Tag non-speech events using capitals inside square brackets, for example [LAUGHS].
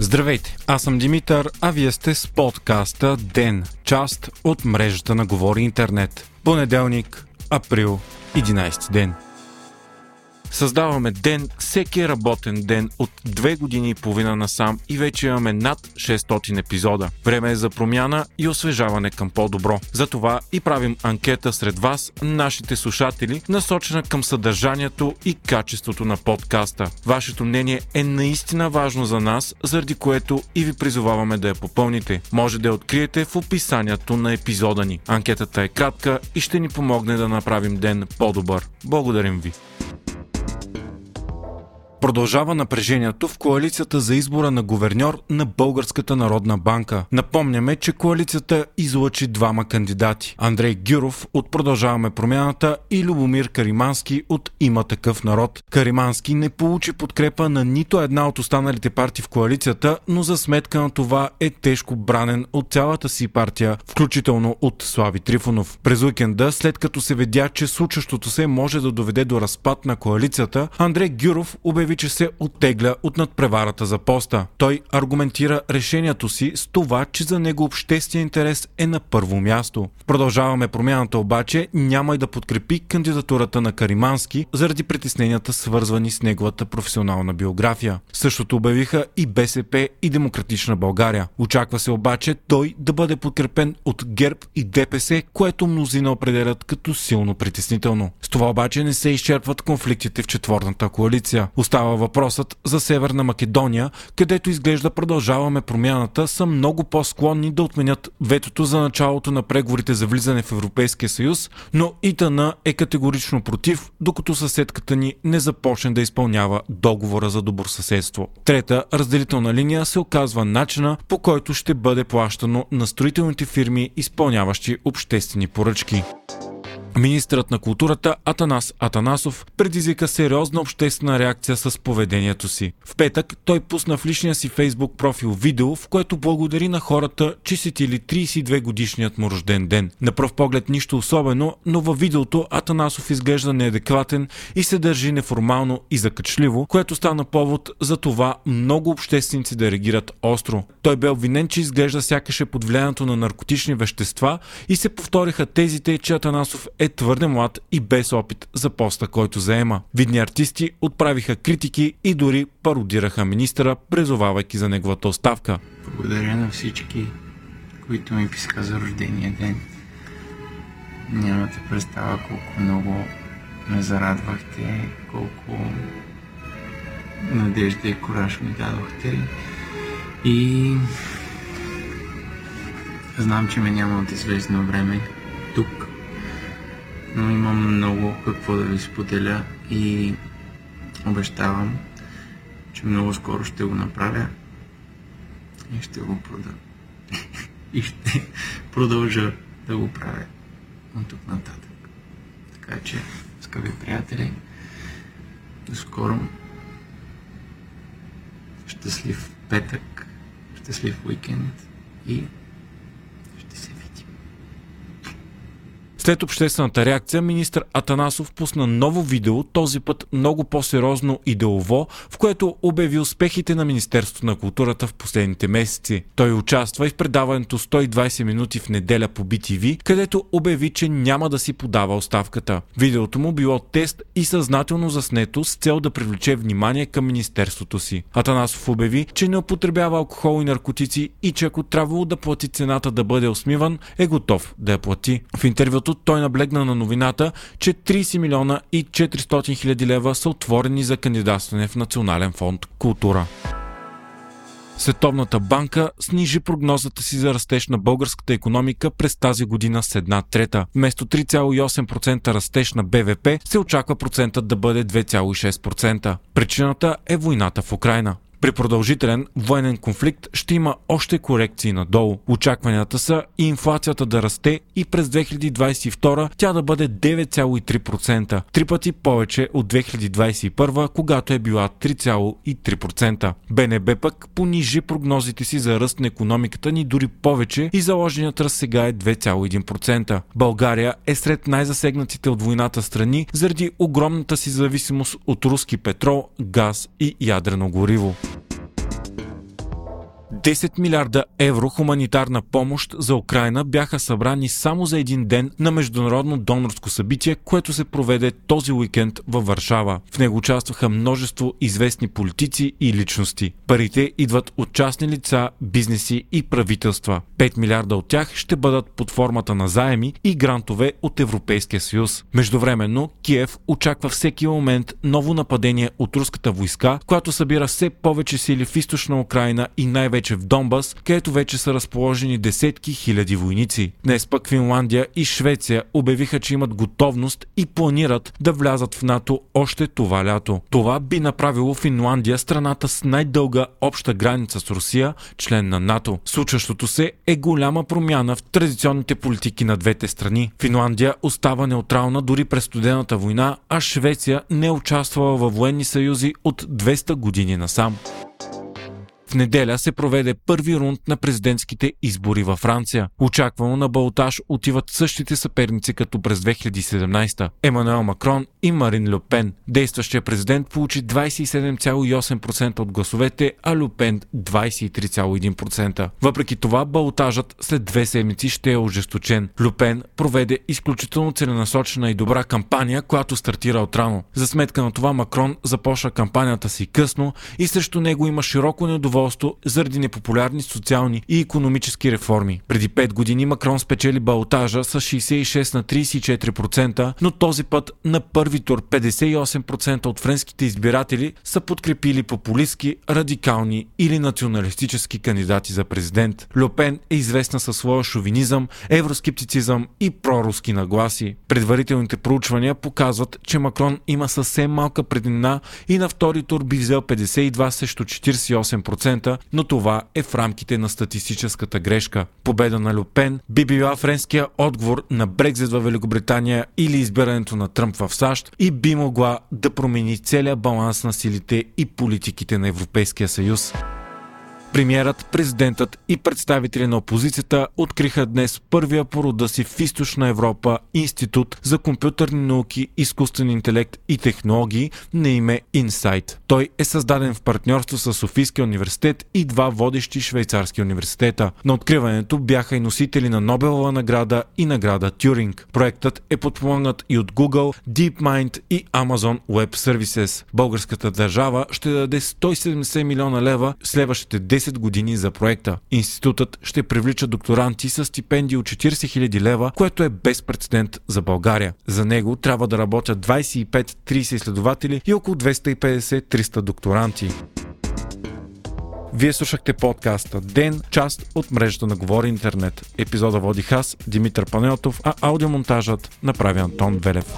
Здравейте, аз съм Димитър, а вие сте с подкаста ДЕН, част от мрежата на Говори Интернет. Понеделник, април, 11 ден. Създаваме ден, всеки работен ден от две години и половина насам и вече имаме над 600 епизода. Време е за промяна и освежаване към по-добро. Затова и правим анкета сред вас, нашите слушатели, насочена към съдържанието и качеството на подкаста. Вашето мнение е наистина важно за нас, заради което и ви призоваваме да я попълните. Може да я откриете в описанието на епизода ни. Анкетата е кратка и ще ни помогне да направим ден по-добър. Благодарим ви! Продължава напрежението в коалицията за избора на говерньор на Българската народна банка. Напомняме, че коалицията излъчи двама кандидати. Андрей Гюров от Продължаваме промяната и Любомир Каримански от Има такъв народ. Каримански не получи подкрепа на нито една от останалите партии в коалицията, но за сметка на това е тежко бранен от цялата си партия, включително от Слави Трифонов. През уикенда, след като се видя, че случващото се може да доведе до разпад на коалицията, Андрей Гюров обяви заяви, че се оттегля от надпреварата за поста. Той аргументира решението си с това, че за него обществения интерес е на първо място. Продължаваме промяната обаче, няма и да подкрепи кандидатурата на Каримански заради притесненията свързвани с неговата професионална биография. Същото обявиха и БСП и Демократична България. Очаква се обаче той да бъде подкрепен от ГЕРБ и ДПС, което мнозина определят като силно притеснително. С това обаче не се изчерпват конфликтите в четворната коалиция. Въпросът за Северна Македония, където изглежда продължаваме промяната, са много по-склонни да отменят ветото за началото на преговорите за влизане в Европейския съюз, но Итана е категорично против, докато съседката ни не започне да изпълнява договора за добросъседство. Трета разделителна линия се оказва начина по който ще бъде плащано на строителните фирми, изпълняващи обществени поръчки. Министърът на културата Атанас Атанасов предизвика сериозна обществена реакция с поведението си. В петък той пусна в личния си фейсбук профил видео, в което благодари на хората, че сетили 32 годишният му рожден ден. На пръв поглед нищо особено, но във видеото Атанасов изглежда неадекватен и се държи неформално и закачливо, което стана повод за това много общественици да реагират остро. Той бе обвинен, че изглежда сякаше под влиянието на наркотични вещества и се повториха тезите, че Атанасов е твърде млад и без опит за поста, който заема. Видни артисти отправиха критики и дори пародираха министъра, презовавайки за неговата оставка. Благодаря на всички, които ми писаха за рождения ден. Нямате представа колко много ме зарадвахте, колко надежда и кораж ми дадохте. И знам, че ме няма от известно време тук но имам много какво да ви споделя и обещавам, че много скоро ще го направя и ще го прода. [LAUGHS] и ще продължа да го правя от тук нататък. Така че, скъпи приятели, до скоро. Щастлив петък, щастлив уикенд и След обществената реакция, министр Атанасов пусна ново видео, този път много по-сериозно и делово, в което обяви успехите на Министерството на културата в последните месеци. Той участва и в предаването 120 минути в неделя по BTV, където обяви, че няма да си подава оставката. Видеото му било тест и съзнателно заснето с цел да привлече внимание към Министерството си. Атанасов обяви, че не употребява алкохол и наркотици и че ако трябвало да плати цената да бъде усмиван, е готов да я плати. В интервюто той наблегна на новината, че 30 милиона и 400 хиляди лева са отворени за кандидатстване в Национален фонд Култура. Световната банка снижи прогнозата си за растеж на българската економика през тази година с една трета. Вместо 3,8% растеж на БВП се очаква процентът да бъде 2,6%. Причината е войната в Украина. При продължителен военен конфликт ще има още корекции надолу. Очакванията са и инфлацията да расте и през 2022 тя да бъде 9,3%, три пъти повече от 2021, когато е била 3,3%. БНБ пък понижи прогнозите си за ръст на економиката ни дори повече и заложеният ръст сега е 2,1%. България е сред най-засегнатите от войната страни заради огромната си зависимост от руски петрол, газ и ядрено гориво. 10 милиарда евро хуманитарна помощ за Украина бяха събрани само за един ден на международно донорско събитие, което се проведе този уикенд във Варшава. В него участваха множество известни политици и личности. Парите идват от частни лица, бизнеси и правителства. 5 милиарда от тях ще бъдат под формата на заеми и грантове от Европейския съюз. Междувременно, Киев очаква всеки момент ново нападение от руската войска, която събира все повече сили в източна Украина и най-вече в Донбас, където вече са разположени десетки хиляди войници. Днес пък Финландия и Швеция обявиха, че имат готовност и планират да влязат в НАТО още това лято. Това би направило Финландия страната с най-дълга обща граница с Русия, член на НАТО. Случващото се е голяма промяна в традиционните политики на двете страни. Финландия остава неутрална дори през студената война, а Швеция не е участвала във военни съюзи от 200 години насам. В неделя се проведе първи рунд на президентските избори във Франция. Очаквано на Балтаж отиват същите съперници като през 2017 Емануел Макрон и Марин Люпен. Действащия президент получи 27,8% от гласовете, а Люпен 23,1%. Въпреки това, Балтажът след две седмици ще е ожесточен. Люпен проведе изключително целенасочена и добра кампания, която стартира отрано. За сметка на това Макрон започна кампанията си късно и срещу него има широко недоволство недоволство заради непопулярни социални и економически реформи. Преди 5 години Макрон спечели балотажа с 66 на 34%, но този път на първи тур 58% от френските избиратели са подкрепили популистски, радикални или националистически кандидати за президент. Люпен е известна със своя шовинизъм, евроскептицизъм и проруски нагласи. Предварителните проучвания показват, че Макрон има съвсем малка преднина и на втори тур би взел 52 срещу 48%, 10%, но това е в рамките на статистическата грешка. Победа на Люпен би била френския отговор на Брекзит в Великобритания или избирането на Тръмп в САЩ и би могла да промени целия баланс на силите и политиките на Европейския съюз. Премьерът, президентът и представители на опозицията откриха днес първия по рода си в Източна Европа Институт за компютърни науки, изкуствен интелект и технологии на име Insight. Той е създаден в партньорство с Софийския университет и два водещи швейцарски университета. На откриването бяха и носители на Нобелова награда и награда Тюринг. Проектът е подпомогнат и от Google, DeepMind и Amazon Web Services. Българската държава ще даде 170 милиона лева следващите 10 10 години за проекта. Институтът ще привлича докторанти с стипендии от 40 000 лева, което е безпредседент за България. За него трябва да работят 25-30 изследователи и около 250-300 докторанти. Вие слушахте подкаста Ден, част от мрежата на Говори Интернет. Епизода водих аз, Димитър Панелтов, а аудиомонтажът направи Антон Велев.